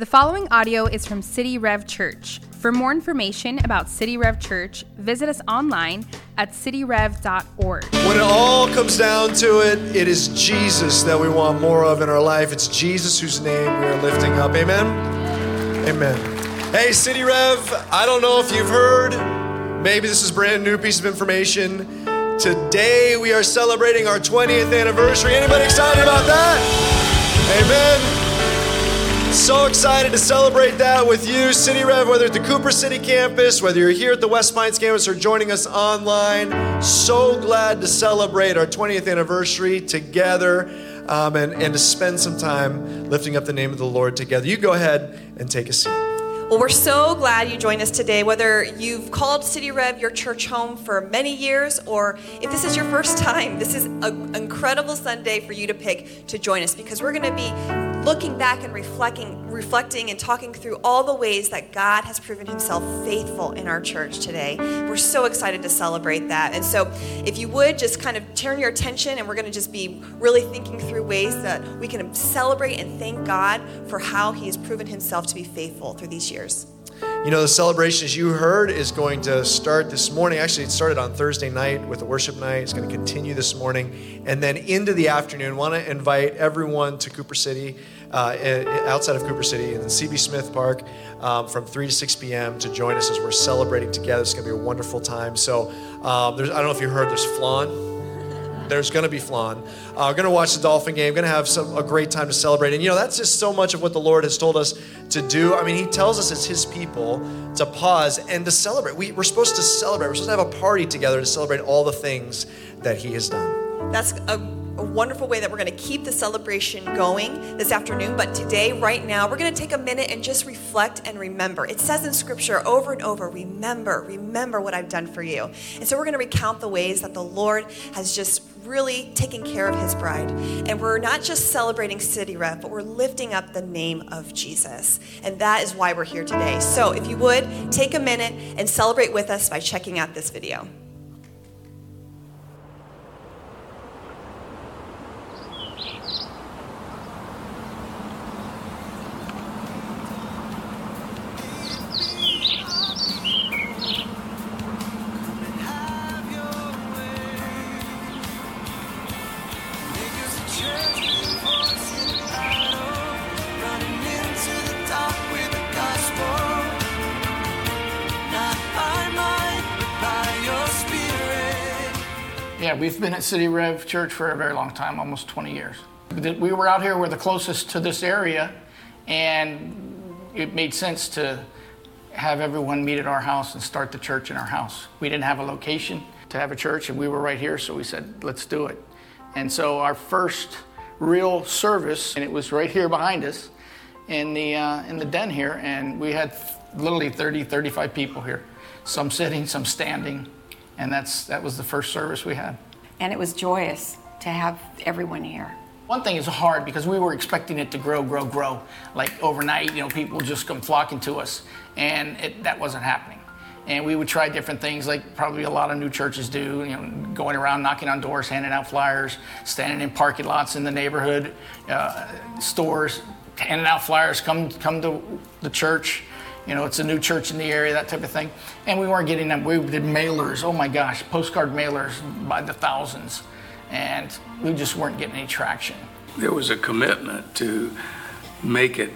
The following audio is from City Rev Church. For more information about City Rev Church, visit us online at cityrev.org. When it all comes down to it, it is Jesus that we want more of in our life. It's Jesus whose name we are lifting up. Amen? Amen. Hey, City Rev, I don't know if you've heard, maybe this is a brand new piece of information. Today we are celebrating our 20th anniversary. Anybody excited about that? Amen. So excited to celebrate that with you, City Rev, whether at the Cooper City campus, whether you're here at the West Pines campus or joining us online. So glad to celebrate our 20th anniversary together um, and, and to spend some time lifting up the name of the Lord together. You go ahead and take a seat. Well, we're so glad you joined us today, whether you've called City Rev your church home for many years or if this is your first time, this is an incredible Sunday for you to pick to join us because we're going to be looking back and reflecting, reflecting and talking through all the ways that God has proven himself faithful in our church today. We're so excited to celebrate that. And so, if you would just kind of turn your attention, and we're going to just be really thinking through ways that we can celebrate and thank God for how he has proven himself to be faithful through these years. You know, the celebration, as you heard, is going to start this morning. Actually, it started on Thursday night with the worship night. It's going to continue this morning. And then into the afternoon, want to invite everyone to Cooper City, uh, outside of Cooper City, in CB Smith Park um, from 3 to 6 p.m. to join us as we're celebrating together. It's going to be a wonderful time. So, um, I don't know if you heard, there's flan there's going to be flan. Uh, we're going to watch the Dolphin game. Going to have some, a great time to celebrate. And you know that's just so much of what the Lord has told us to do. I mean, He tells us as His people to pause and to celebrate. We, we're supposed to celebrate. We're supposed to have a party together to celebrate all the things that He has done. That's a a wonderful way that we're going to keep the celebration going this afternoon. But today, right now, we're going to take a minute and just reflect and remember. It says in Scripture over and over, remember, remember what I've done for you. And so we're going to recount the ways that the Lord has just really taken care of his bride. And we're not just celebrating City Rev, but we're lifting up the name of Jesus. And that is why we're here today. So if you would, take a minute and celebrate with us by checking out this video. City Rev Church for a very long time, almost 20 years. We were out here, we're the closest to this area, and it made sense to have everyone meet at our house and start the church in our house. We didn't have a location to have a church, and we were right here, so we said, let's do it. And so our first real service, and it was right here behind us in the, uh, in the den here, and we had literally 30, 35 people here, some sitting, some standing, and that's, that was the first service we had and it was joyous to have everyone here. One thing is hard because we were expecting it to grow, grow, grow. Like overnight, you know, people just come flocking to us, and it, that wasn't happening. And we would try different things, like probably a lot of new churches do, you know, going around knocking on doors, handing out flyers, standing in parking lots in the neighborhood, uh, stores, handing out flyers, come, come to the church. You know, it's a new church in the area, that type of thing. And we weren't getting them. We did mailers. Oh my gosh, postcard mailers by the thousands. And we just weren't getting any traction. There was a commitment to make it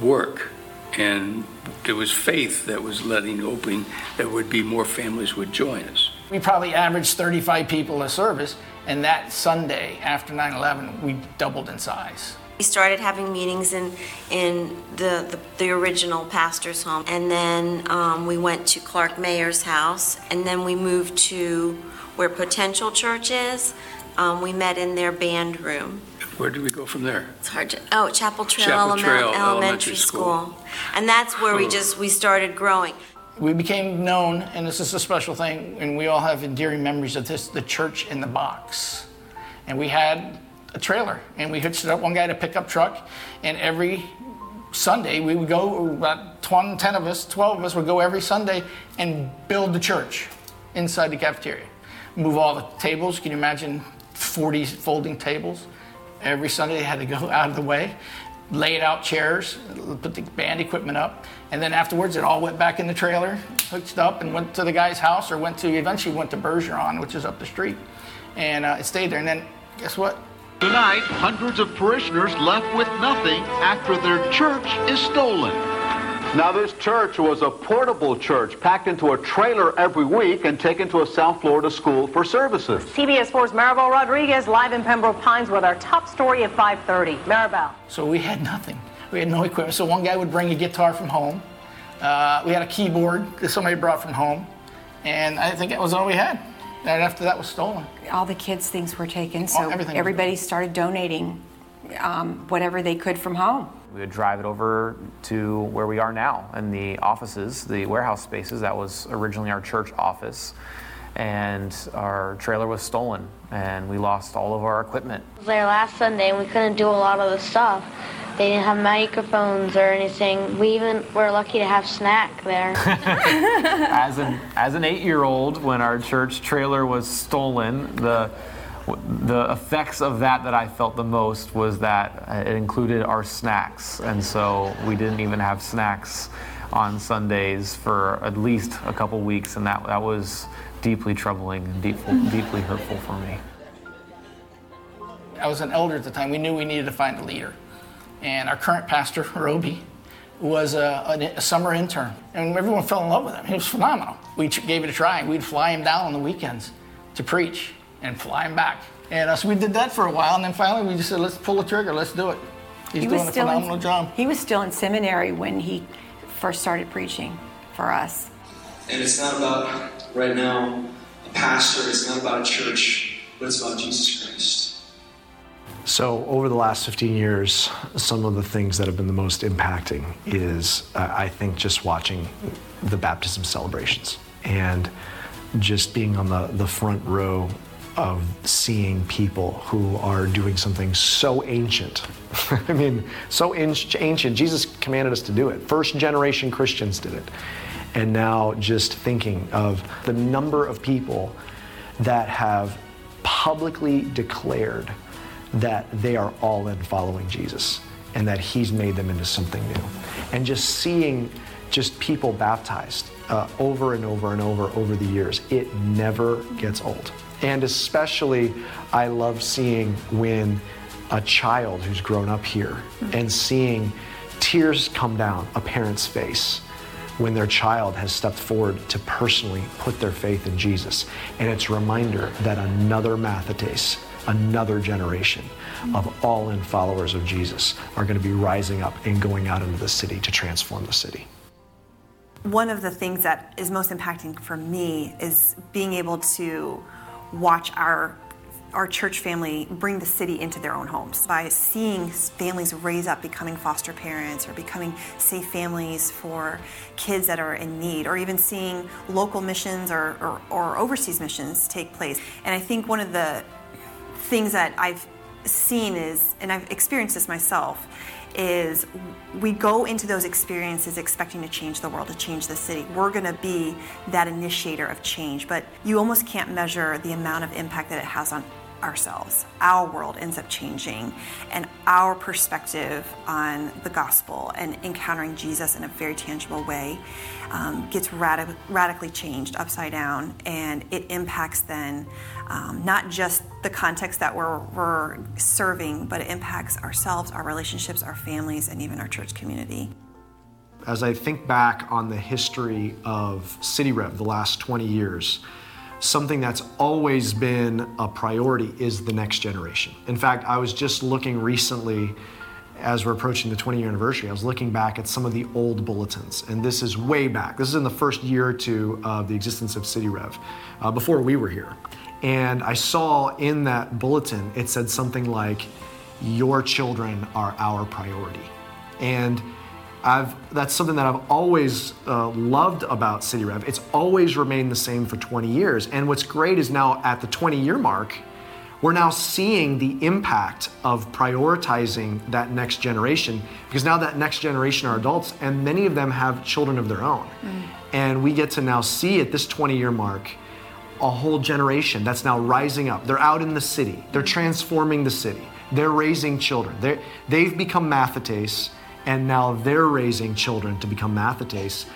work. And there was faith that was letting open that would be more families would join us. We probably averaged 35 people a service. And that Sunday after 9 11, we doubled in size. We started having meetings in, in the, the, the original pastor's home. And then um, we went to Clark Mayer's house. And then we moved to where Potential Church is. Um, we met in their band room. Where did we go from there? It's hard to, oh, Chapel Trail, Chapel Trail Elementary, Elementary School. School. And that's where we just, we started growing. We became known, and this is a special thing, and we all have endearing memories of this, the church in the box. And we had a trailer and we hitched it up one guy to pickup truck and every sunday we would go about 20, 10 of us 12 of us would go every sunday and build the church inside the cafeteria move all the tables can you imagine 40 folding tables every sunday they had to go out of the way laid out chairs, put the band equipment up, and then afterwards it all went back in the trailer, hooked up, and went to the guy's house, or went to eventually went to Bergeron, which is up the street, and uh, it stayed there. And then guess what? Tonight, hundreds of parishioners left with nothing after their church is stolen. Now, this church was a portable church packed into a trailer every week and taken to a South Florida school for services. CBS 4's Maribel Rodriguez live in Pembroke Pines with our top story at 5:30. Maribel. So we had nothing. We had no equipment. So one guy would bring a guitar from home. Uh, we had a keyboard that somebody brought from home, and I think that was all we had. And after that was stolen. All the kids' things were taken, so everything was everybody started donating um, whatever they could from home. We would drive it over to where we are now in the offices, the warehouse spaces. That was originally our church office. And our trailer was stolen, and we lost all of our equipment. I was there last Sunday, and we couldn't do a lot of the stuff. They didn't have microphones or anything. We even were lucky to have snack there. as an as an eight-year-old, when our church trailer was stolen, the the effects of that that I felt the most was that it included our snacks, and so we didn't even have snacks on Sundays for at least a couple weeks, and that that was deeply troubling and deeply, deeply hurtful for me. I was an elder at the time. We knew we needed to find a leader. And our current pastor, Roby, was a, a, a, summer intern. And everyone fell in love with him. He was phenomenal. We gave it a try. We'd fly him down on the weekends to preach and fly him back. And uh, so we did that for a while. And then finally we just said, let's pull the trigger. Let's do it. He's he doing a phenomenal in, job. He was still in seminary when he first started preaching for us. And it's not about, right now, a pastor. It's not about a church, but it's about Jesus Christ. So, over the last 15 years, some of the things that have been the most impacting is, uh, I think, just watching the baptism celebrations and just being on the, the front row of seeing people who are doing something so ancient. I mean, so ancient. Jesus commanded us to do it. First generation Christians did it. And now just thinking of the number of people that have publicly declared that they are all in following Jesus and that he's made them into something new. And just seeing just people baptized uh, over and over and over over the years, it never gets old. And especially, I love seeing when a child who's grown up here and seeing tears come down a parent's face when their child has stepped forward to personally put their faith in Jesus. And it's a reminder that another Mathetes, another generation of all in followers of Jesus are going to be rising up and going out into the city to transform the city. One of the things that is most impacting for me is being able to watch our our church family bring the city into their own homes by seeing families raise up becoming foster parents or becoming safe families for kids that are in need or even seeing local missions or, or, or overseas missions take place and i think one of the things that i've seen is and i've experienced this myself is we go into those experiences expecting to change the world, to change the city. We're going to be that initiator of change, but you almost can't measure the amount of impact that it has on ourselves. Our world ends up changing, and our perspective on the gospel and encountering Jesus in a very tangible way um, gets radic- radically changed upside down, and it impacts then um, not just the context that we're, we're serving, but it impacts ourselves, our relationships, our families, and even our church community. As I think back on the history of City Rev the last 20 years, something that's always been a priority is the next generation. In fact, I was just looking recently as we're approaching the 20 year anniversary, I was looking back at some of the old bulletins, and this is way back. This is in the first year or two of the existence of City Rev, uh, before we were here. And I saw in that bulletin, it said something like, Your children are our priority. And I've, that's something that I've always uh, loved about City Rev. It's always remained the same for 20 years. And what's great is now at the 20 year mark, we're now seeing the impact of prioritizing that next generation because now that next generation are adults and many of them have children of their own. Mm. And we get to now see at this 20 year mark a whole generation that's now rising up. They're out in the city, they're transforming the city They're raising children. They're, they've become mathetes, and now they're raising children to become mathetes.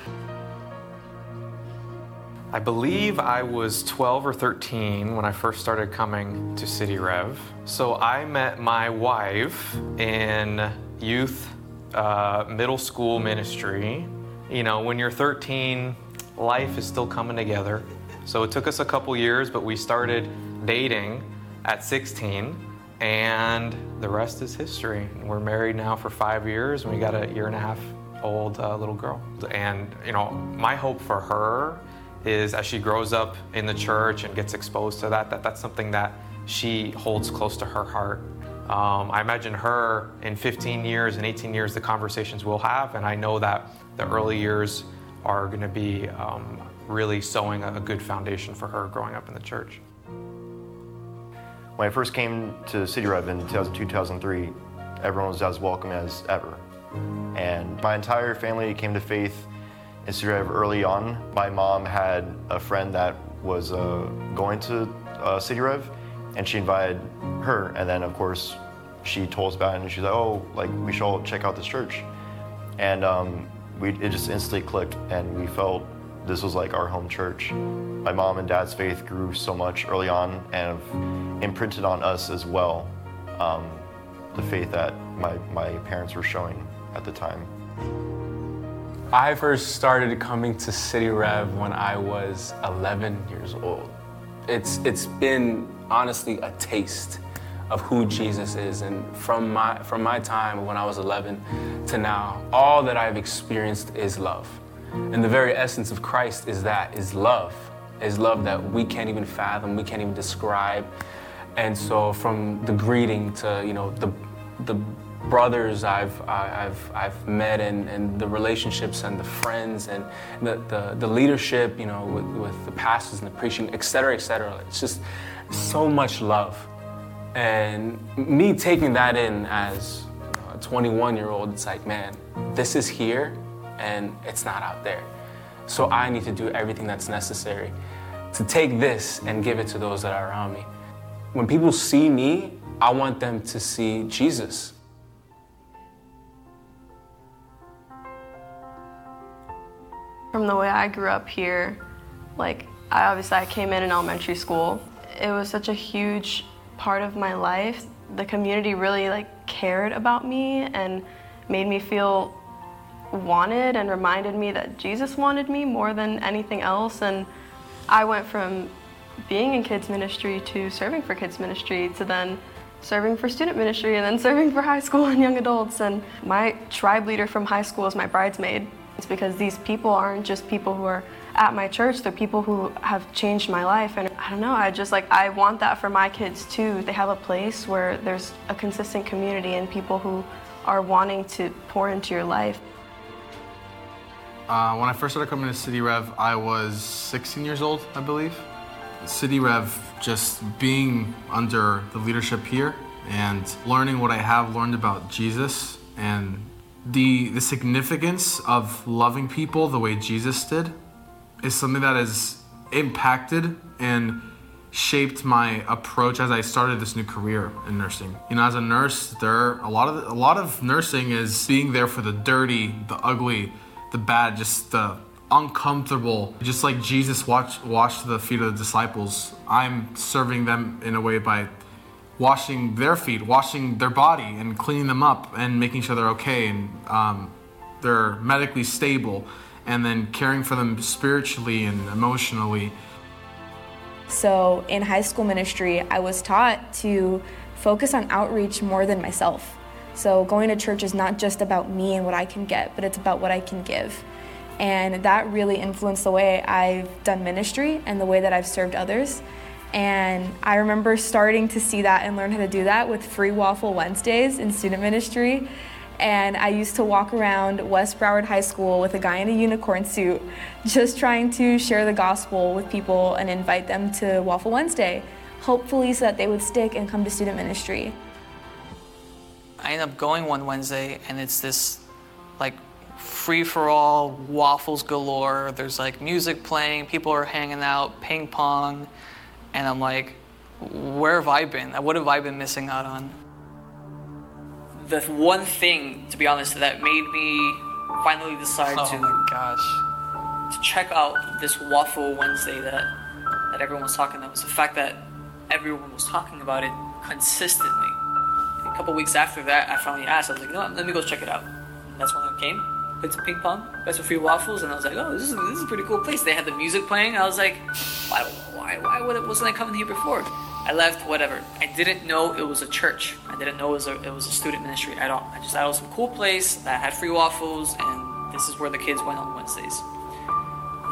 I believe I was 12 or 13 when I first started coming to City Rev. So I met my wife in youth uh, middle school ministry. You know, when you're 13, life is still coming together. So it took us a couple years, but we started dating at 16, and the rest is history. We're married now for five years, and we got a year and a half old uh, little girl. And, you know, my hope for her is as she grows up in the church and gets exposed to that, that that's something that she holds close to her heart. Um, I imagine her in 15 years and 18 years, the conversations we'll have, and I know that the early years are going to be um, really sowing a, a good foundation for her growing up in the church. When I first came to City Rev in 2002, 2003, everyone was as welcome as ever. And my entire family came to faith in City Rev early on. My mom had a friend that was uh, going to uh, City Rev, and she invited her. And then, of course, she told us about it, and she's like, "Oh, like we should all check out this church." And um, we it just instantly clicked, and we felt this was like our home church. My mom and dad's faith grew so much early on, and have imprinted on us as well. Um, the faith that my, my parents were showing at the time. I first started coming to City Rev when I was 11 years old. It's, it's been honestly a taste of who Jesus is. And from my, from my time when I was 11 to now, all that I've experienced is love. And the very essence of Christ is that, is love. Is love that we can't even fathom, we can't even describe. And so from the greeting to, you know, the, the brothers I've, I've, I've met and, and the relationships and the friends and the, the, the leadership, you know, with, with the pastors and the preaching, et cetera, et cetera. It's just so much love. And me taking that in as a 21 year old, it's like, man, this is here and it's not out there. So I need to do everything that's necessary to take this and give it to those that are around me. When people see me, I want them to see Jesus. From the way I grew up here, like I obviously I came in in elementary school. It was such a huge part of my life. The community really like cared about me and made me feel wanted and reminded me that Jesus wanted me more than anything else and I went from being in kids ministry to serving for kids ministry to then serving for student ministry and then serving for high school and young adults and my tribe leader from high school is my bridesmaid it's because these people aren't just people who are at my church, they're people who have changed my life. And I don't know, I just like, I want that for my kids too. They have a place where there's a consistent community and people who are wanting to pour into your life. Uh, when I first started coming to City Rev, I was 16 years old, I believe. City Rev, just being under the leadership here and learning what I have learned about Jesus and the the significance of loving people the way Jesus did is something that has impacted and shaped my approach as I started this new career in nursing. You know, as a nurse, there a lot of a lot of nursing is being there for the dirty, the ugly, the bad, just the uncomfortable. Just like Jesus watched washed the feet of the disciples, I'm serving them in a way by washing their feet, washing their body, and cleaning them up, and making sure they're okay and um, they're medically stable, and then caring for them spiritually and emotionally. So in high school ministry, I was taught to focus on outreach more than myself. So going to church is not just about me and what I can get, but it's about what I can give. And that really influenced the way I've done ministry and the way that I've served others. And I remember starting to see that and learn how to do that with Free Waffle Wednesdays in student ministry. And I used to walk around West Broward High School with a guy in a unicorn suit, just trying to share the gospel with people and invite them to Waffle Wednesday, hopefully, so that they would stick and come to student ministry. I end up going one Wednesday, and it's this like free for all, waffles galore. There's like music playing, people are hanging out, ping pong. And I'm like, where have I been? What have I been missing out on? the one thing, to be honest, that made me finally decide Oh to Oh gosh to check out this Waffle Wednesday that that everyone was talking about was the fact that everyone was talking about it consistently. Couple weeks after that, I finally asked. I was like, "No, let me go check it out." And that's when I came. Played some ping pong, got some free waffles, and I was like, "Oh, this is this is a pretty cool place." They had the music playing. I was like, "Why why why wasn't I coming here before?" I left, whatever. I didn't know it was a church. I didn't know it was a, it was a student ministry at all. I just thought it was a cool place that had free waffles, and this is where the kids went on Wednesdays.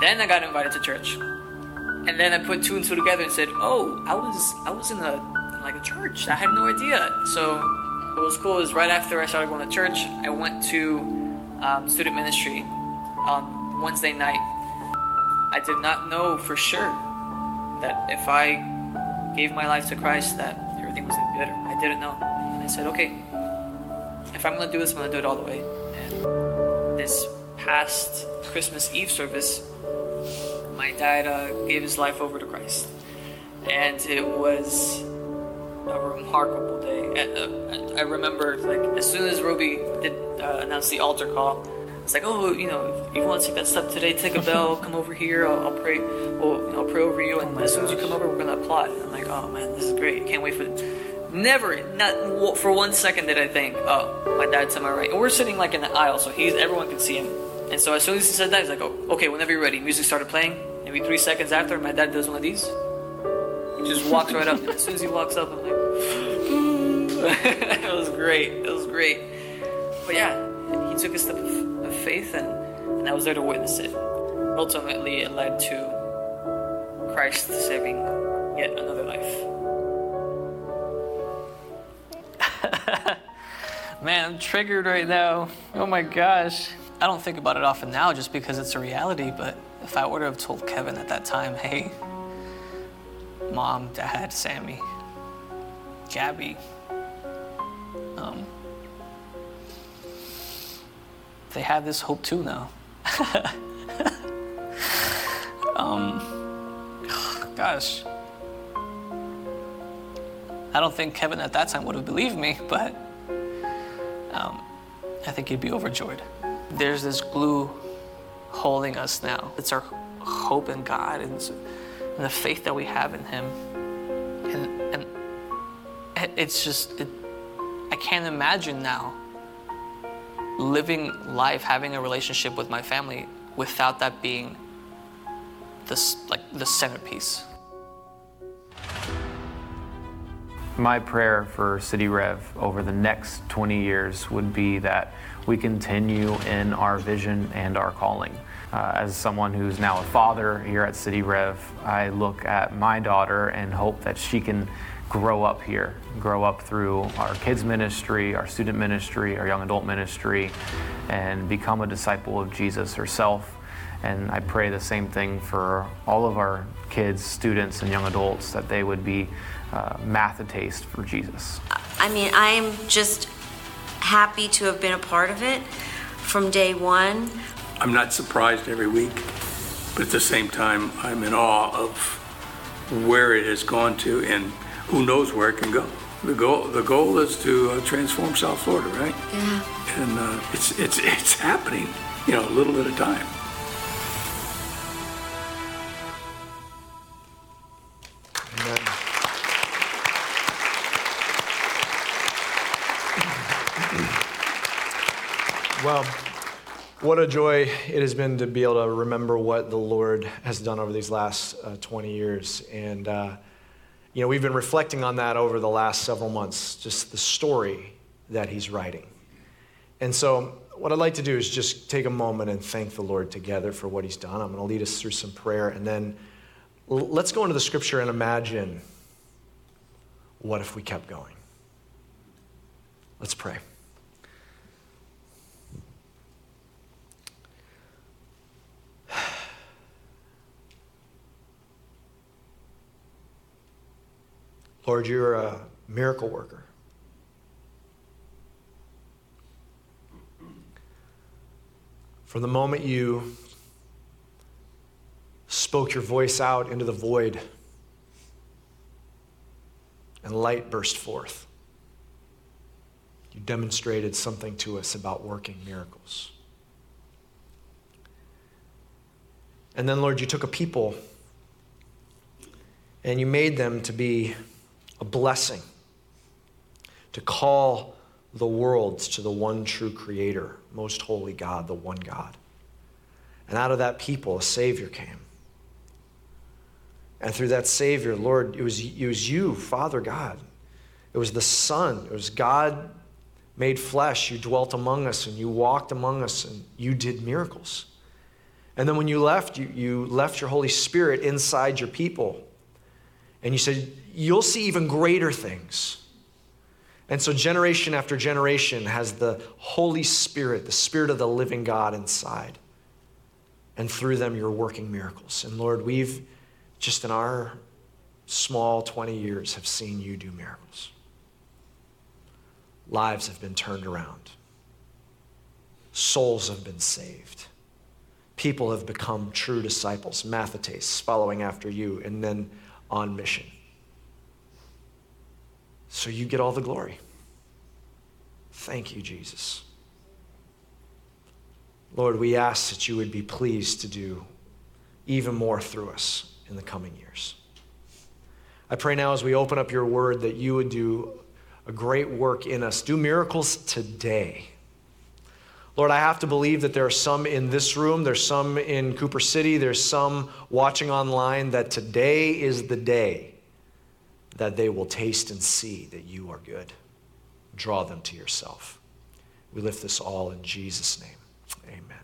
Then I got invited to church, and then I put two and two together and said, "Oh, I was I was in a like a church. I had no idea." So what was cool is right after I started going to church, I went to um, student ministry on Wednesday night. I did not know for sure that if I gave my life to Christ, that everything was gonna be better. I didn't know, and I said, "Okay, if I'm gonna do this, I'm gonna do it all the way." And this past Christmas Eve service, my dad uh, gave his life over to Christ, and it was a remarkable day. And, uh, I remember, like, as soon as Ruby did uh, announce the altar call, it's like, oh, you know, if you want to take that step today, take a bell, come over here. I'll, I'll pray. We'll, you know, I'll pray over you, and as soon as you come over, we're gonna applaud. And I'm like, oh man, this is great. Can't wait for. It. Never, not for one second did I think, oh, my dad's to my right. And we're sitting like in the aisle, so he's everyone can see him. And so as soon as he said that, he's like, oh, okay, whenever you're ready. Music started playing. Maybe three seconds after, my dad does one of these. He just walks right up. And as soon as he walks up, I'm like, it was great. It was great. But yeah, he took a step of, of faith, and, and I was there to witness it. Ultimately, it led to Christ saving yet another life. Man, I'm triggered right now. Oh my gosh. I don't think about it often now just because it's a reality, but if I would have told Kevin at that time, hey, mom, dad, Sammy, Gabby, um, they have this hope too now. um, gosh. I don't think Kevin at that time would have believed me, but um, I think he'd be overjoyed. There's this glue holding us now. It's our hope in God and, and the faith that we have in Him. It's just, it, I can't imagine now living life, having a relationship with my family without that being this, like the centerpiece. My prayer for City Rev over the next 20 years would be that we continue in our vision and our calling. Uh, as someone who's now a father here at City Rev, I look at my daughter and hope that she can grow up here, grow up through our kids' ministry, our student ministry, our young adult ministry, and become a disciple of Jesus herself. And I pray the same thing for all of our kids, students, and young adults that they would be uh, mathetes for Jesus. I mean, I'm just happy to have been a part of it from day one. I'm not surprised every week, but at the same time, I'm in awe of where it has gone to and who knows where it can go. The goal, the goal is to uh, transform South Florida, right? Yeah. And uh, it's, it's, it's happening, you know, a little at a time. Amen. Well, what a joy it has been to be able to remember what the Lord has done over these last uh, 20 years. And, uh, you know, we've been reflecting on that over the last several months, just the story that He's writing. And so, what I'd like to do is just take a moment and thank the Lord together for what He's done. I'm going to lead us through some prayer, and then let's go into the scripture and imagine what if we kept going. Let's pray. Lord, you're a miracle worker. From the moment you spoke your voice out into the void and light burst forth, You demonstrated something to us about working miracles. And then, Lord, you took a people and you made them to be a blessing, to call the worlds to the one true Creator, most holy God, the one God. And out of that people, a Savior came. And through that Savior, Lord, it was, it was you, Father God. It was the Son. It was God made flesh. You dwelt among us and you walked among us and you did miracles. And then when you left, you, you left your Holy Spirit inside your people. And you said, You'll see even greater things. And so, generation after generation has the Holy Spirit, the Spirit of the living God inside. And through them, you're working miracles. And Lord, we've just in our small 20 years have seen you do miracles. Lives have been turned around, souls have been saved. People have become true disciples, mathetes, following after you, and then on mission. So you get all the glory. Thank you, Jesus. Lord, we ask that you would be pleased to do even more through us in the coming years. I pray now as we open up your word that you would do a great work in us, do miracles today. Lord, I have to believe that there are some in this room, there's some in Cooper City, there's some watching online, that today is the day that they will taste and see that you are good. Draw them to yourself. We lift this all in Jesus' name. Amen.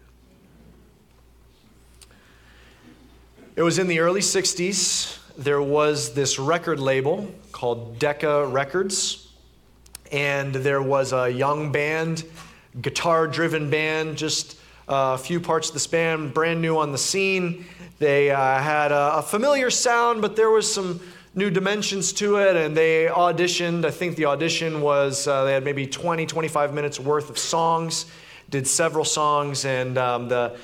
It was in the early 60s. There was this record label called Decca Records, and there was a young band, guitar driven band, just a few parts of this band, brand new on the scene. They uh, had a, a familiar sound, but there was some new dimensions to it and they auditioned i think the audition was uh, they had maybe 20 25 minutes worth of songs did several songs and um, the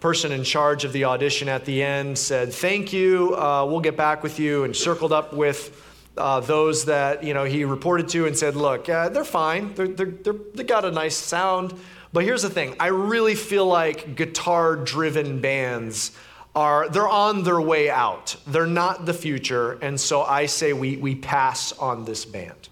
person in charge of the audition at the end said thank you uh, we'll get back with you and circled up with uh, those that you know he reported to and said look uh, they're fine they're, they're, they're, they got a nice sound but here's the thing i really feel like guitar driven bands are they're on their way out. They're not the future, and so I say we we pass on this band.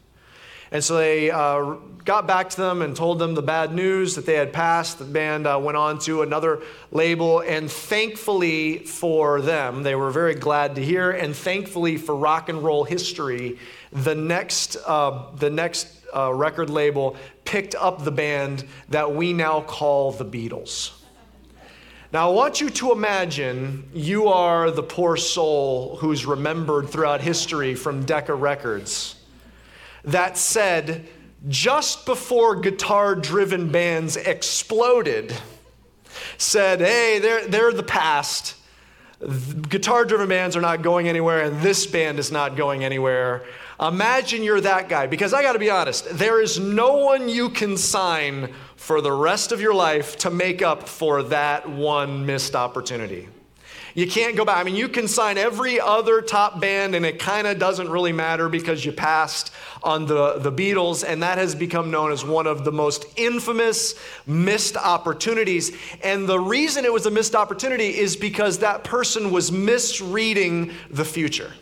And so they uh, got back to them and told them the bad news that they had passed. The band uh, went on to another label, and thankfully for them, they were very glad to hear. And thankfully for rock and roll history, the next uh, the next uh, record label picked up the band that we now call the Beatles. Now, I want you to imagine you are the poor soul who's remembered throughout history from Decca Records that said, just before guitar driven bands exploded, said, hey, they're, they're the past. Guitar driven bands are not going anywhere, and this band is not going anywhere. Imagine you're that guy, because I gotta be honest, there is no one you can sign for the rest of your life to make up for that one missed opportunity. You can't go back. I mean, you can sign every other top band, and it kind of doesn't really matter because you passed on the, the Beatles, and that has become known as one of the most infamous missed opportunities. And the reason it was a missed opportunity is because that person was misreading the future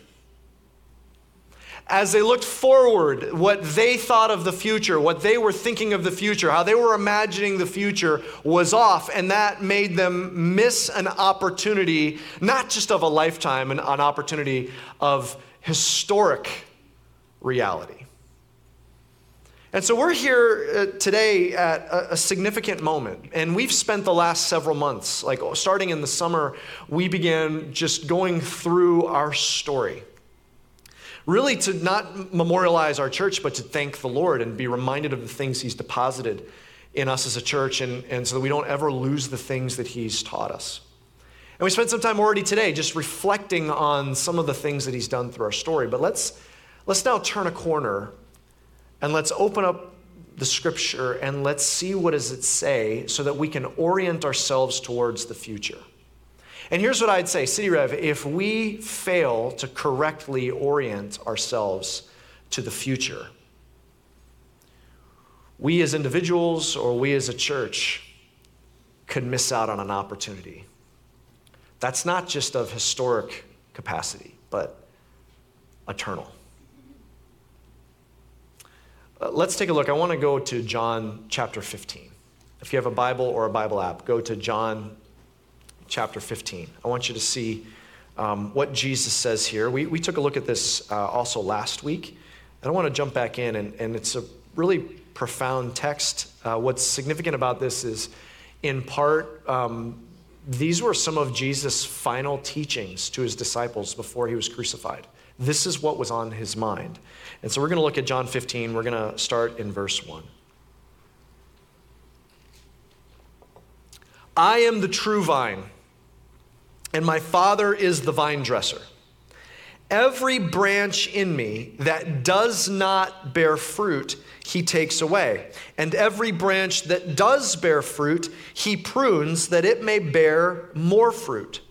as they looked forward, what they thought of the future, what they were thinking of the future, how they were imagining the future was off, and that made them miss an opportunity, not just of a lifetime, an, an opportunity of historic reality. And so we're here uh, today at a, a, significant moment. And we've spent the last several months, like starting in the summer, we began just going through our story really to not memorialize our church, but to thank the Lord and be reminded of the things He's deposited in us as a church, and, and so that we don't ever lose the things that He's taught us. And we spent some time already today just reflecting on some of the things that He's done through our story. But let's, let's now turn a corner and let's open up the scripture and let's see what does it say so that we can orient ourselves towards the future. And here's what I'd say City Rev, if we fail to correctly orient ourselves to the future, we as individuals or we as a church could miss out on an opportunity. That's not just of historic capacity, but eternal. Uh, let's take a look. I want to go to John chapter 15. If you have a Bible or a Bible app, go to John chapter 15. I want you to see um, what Jesus says here. We, we took a look at this uh, also last week. And I want to jump back in, and, and it's a really profound text. Uh, what's significant about this is, in part, um, these were some of Jesus' final teachings to his disciples before he was crucified. This is what was on his mind. And so we're going to look at John 15. We're going to start in verse 1. I am the true vine, and my Father is the vine dresser. Every branch in me that does not bear fruit, he takes away. And every branch that does bear fruit, he prunes that it may bear more fruit.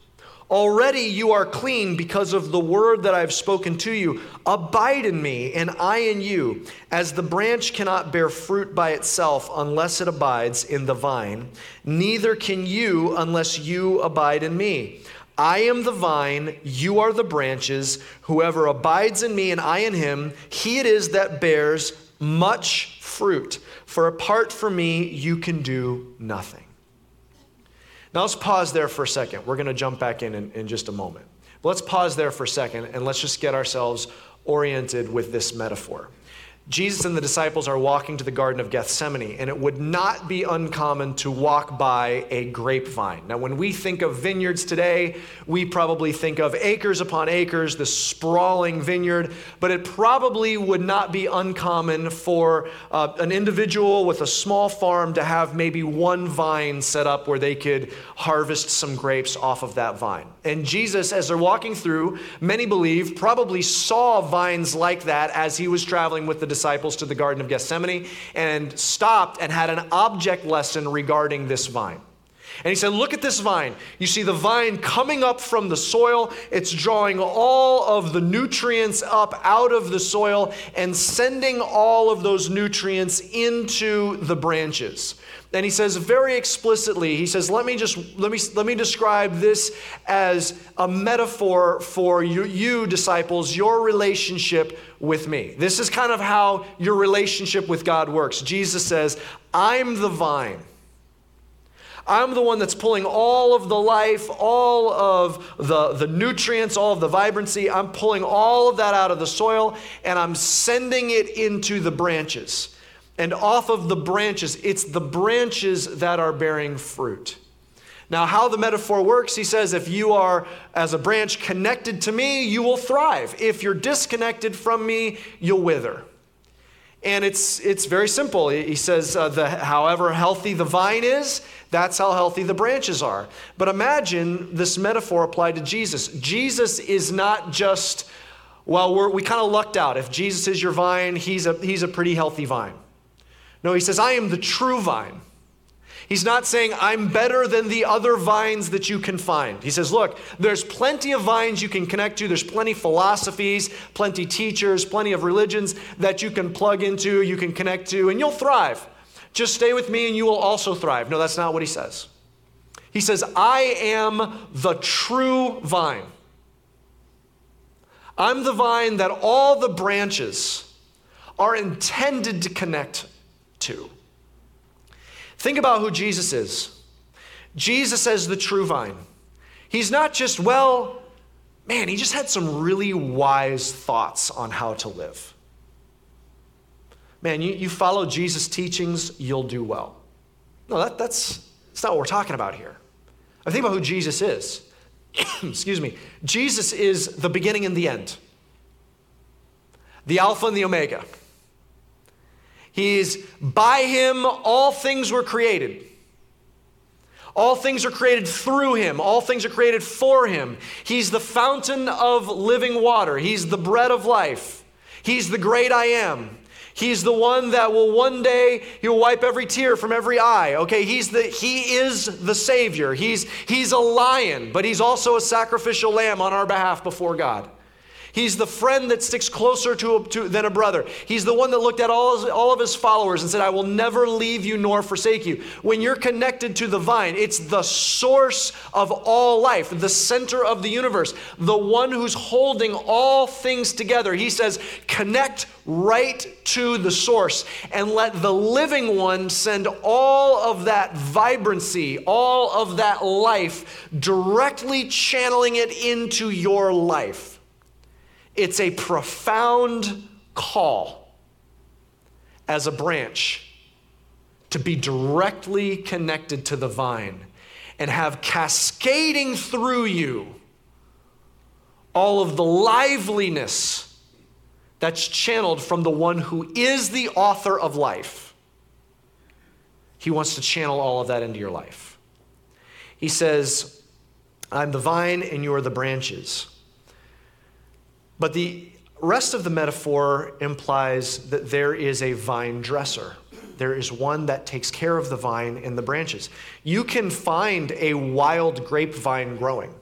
Already you are clean because of the word that I have spoken to you. Abide in me, and I in you. As the branch cannot bear fruit by itself unless it abides in the vine, neither can you unless you abide in me. I am the vine, you are the branches. Whoever abides in me and I in him, he it is that bears much fruit. For apart from me, you can do nothing. Now let's pause there for a second. We're going to jump back in, in in just a moment. But let's pause there for a second and let's just get ourselves oriented with this metaphor. Jesus and the disciples are walking to the Garden of Gethsemane, and it would not be uncommon to walk by a grapevine. Now, when we think of vineyards today, we probably think of acres upon acres, the sprawling vineyard, but it probably would not be uncommon for uh, an individual with a small farm to have maybe one vine set up where they could harvest some grapes off of that vine. And Jesus, as they're walking through, many believe probably saw vines like that as he was traveling with the disciples to the Garden of Gethsemane and stopped and had an object lesson regarding this vine. And he said, Look at this vine. You see the vine coming up from the soil. It's drawing all of the nutrients up out of the soil and sending all of those nutrients into the branches. And he says very explicitly, he says, let me just let me let me describe this as a metaphor for you, you disciples, your relationship with me. This is kind of how your relationship with God works. Jesus says, I'm the vine. I'm the one that's pulling all of the life, all of the, the nutrients, all of the vibrancy. I'm pulling all of that out of the soil and I'm sending it into the branches. And off of the branches, it's the branches that are bearing fruit. Now, how the metaphor works, he says, if you are, as a branch, connected to me, you will thrive. If you're disconnected from me, you'll wither. And it's, it's very simple. He says, uh, the, however healthy the vine is, that's how healthy the branches are. But imagine this metaphor applied to Jesus. Jesus is not just, well, we kind of lucked out. If Jesus is your vine, he's a, he's a pretty healthy vine. No, he says, I am the true vine. He's not saying, I'm better than the other vines that you can find. He says, Look, there's plenty of vines you can connect to. There's plenty philosophies, plenty teachers, plenty of religions that you can plug into, you can connect to, and you'll thrive. Just stay with me and you will also thrive. No, that's not what he says. He says, I am the true vine. I'm the vine that all the branches are intended to connect Think about who Jesus is. Jesus as the true vine. He's not just, well, man, he just had some really wise thoughts on how to live. Man, you, you follow Jesus' teachings, you'll do well. No, that, that's, that's not what we're talking about here. I think about who Jesus is. Excuse me. Jesus is the beginning and the end, the Alpha and the Omega. He's by him, all things were created. All things are created through him. All things are created for him. He's the fountain of living water. He's the bread of life. He's the great I am. He's the one that will one day he'll wipe every tear from every eye. Okay, he's the he is the savior. He's he's a lion, but he's also a sacrificial lamb on our behalf before God. He's the friend that sticks closer to, to, than a brother. He's the one that looked at all, his, all of his followers and said, I will never leave you nor forsake you. When you're connected to the vine, it's the source of all life, the center of the universe, the one who's holding all things together. He says, connect right to the source and let the living one send all of that vibrancy, all of that life, directly channeling it into your life. It's a profound call as a branch to be directly connected to the vine and have cascading through you all of the liveliness that's channeled from the one who is the author of life. He wants to channel all of that into your life. He says, I'm the vine and you are the branches. But the rest of the metaphor implies that there is a vine dresser. There is one that takes care of the vine and the branches. You can find a wild grapevine growing.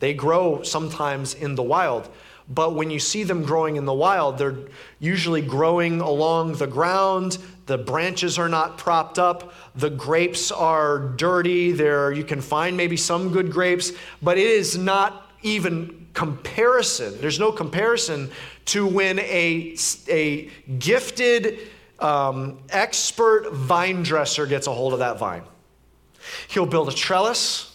They grow sometimes in the wild, but when you see them growing in the wild, they're usually growing along the ground. The branches are not propped up. The grapes are dirty. There you can find maybe some good grapes, but it is not even comparison. There's no comparison to when a, a gifted, um, expert vine dresser gets a hold of that vine. He'll build a trellis.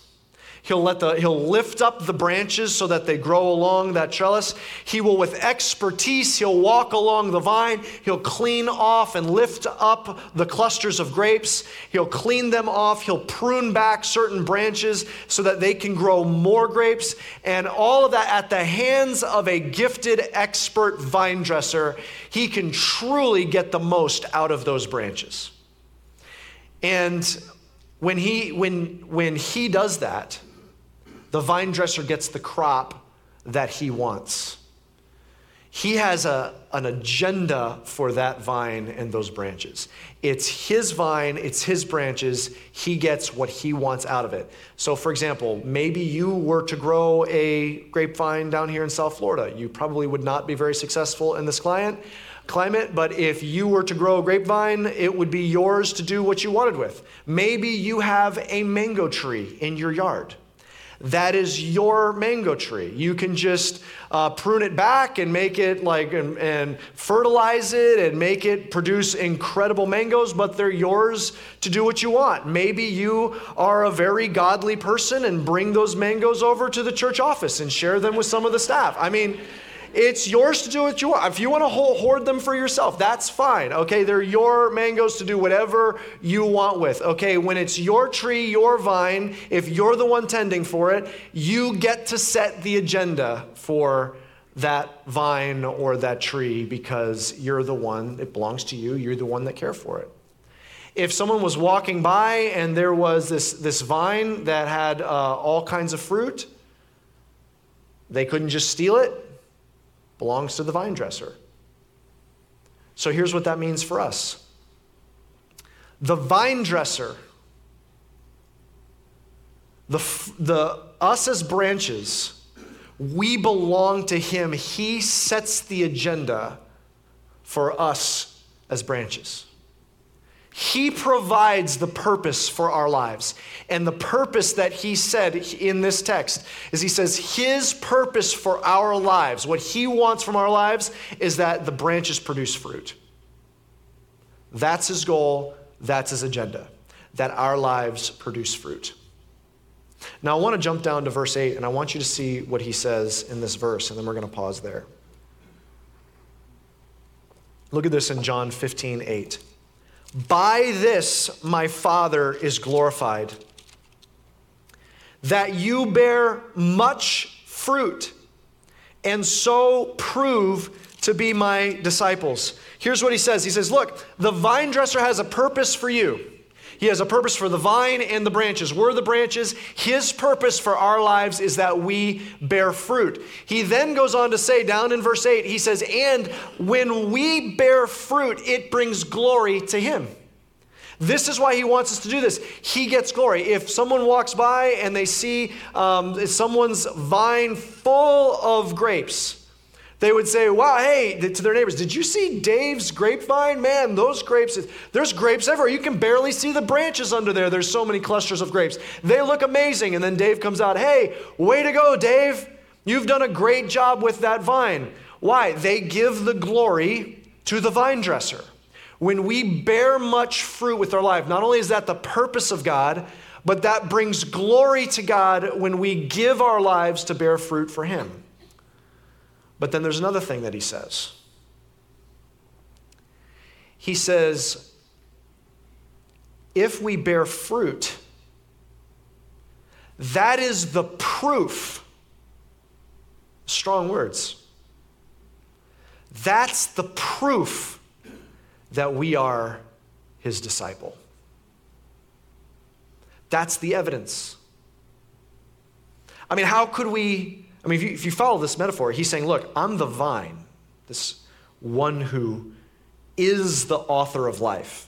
He'll, let the, he'll lift up the branches so that they grow along that trellis. He will, with expertise, he'll walk along the vine. He'll clean off and lift up the clusters of grapes. He'll clean them off. He'll prune back certain branches so that they can grow more grapes. And all of that at the hands of a gifted, expert vine dresser, he can truly get the most out of those branches. And when he, when, when he does that, the vine dresser gets the crop that he wants. He has a, an agenda for that vine and those branches. It's his vine, it's his branches. He gets what he wants out of it. So, for example, maybe you were to grow a grapevine down here in South Florida. You probably would not be very successful in this client climate, but if you were to grow a grapevine, it would be yours to do what you wanted with. Maybe you have a mango tree in your yard that is your mango tree. You can just uh, prune it back and make it like and, and fertilize it and make it produce incredible mangoes, but they're yours to do what you want. Maybe you are a very godly person and bring those mangoes over to the church office and share them with some of the staff. I mean, it's yours to do what you want. If you want to hoard them for yourself, that's fine. Okay, they're your mangoes to do whatever you want with. Okay, when it's your tree, your vine, if you're the one tending for it, you get to set the agenda for that vine or that tree because you're the one, it belongs to you, you're the one that care for it. If someone was walking by and there was this, this vine that had uh, all kinds of fruit, they couldn't just steal it belongs to the vine dresser. So here's what that means for us the vine dresser, the, the, us as branches, we belong to him. He sets the agenda for us as branches. He provides the purpose for our lives. And the purpose that he said in this text is he says, His purpose for our lives, what he wants from our lives, is that the branches produce fruit. That's his goal, that's his agenda, that our lives produce fruit. Now, I want to jump down to verse 8, and I want you to see what he says in this verse, and then we're going to pause there. Look at this in John 15, 8. By this my Father is glorified, that you bear much fruit, and so prove to be my disciples. Here's what he says He says, Look, the vine dresser has a purpose for you. He has a purpose for the vine and the branches. We're the branches. His purpose for our lives is that we bear fruit. He then goes on to say, down in verse 8, he says, And when we bear fruit, it brings glory to Him. This is why he wants us to do this. He gets glory. If someone walks by and they see um, someone's vine full of grapes, they would say, Wow, hey, to their neighbors, did you see Dave's grapevine? Man, those grapes, there's grapes everywhere. You can barely see the branches under there. There's so many clusters of grapes. They look amazing. And then Dave comes out, Hey, way to go, Dave. You've done a great job with that vine. Why? They give the glory to the vine dresser. When we bear much fruit with our life, not only is that the purpose of God, but that brings glory to God when we give our lives to bear fruit for Him. But then there's another thing that he says. He says, if we bear fruit, that is the proof. Strong words. That's the proof that we are his disciple. That's the evidence. I mean, how could we I mean, if you, if you follow this metaphor, he's saying, Look, I'm the vine, this one who is the author of life.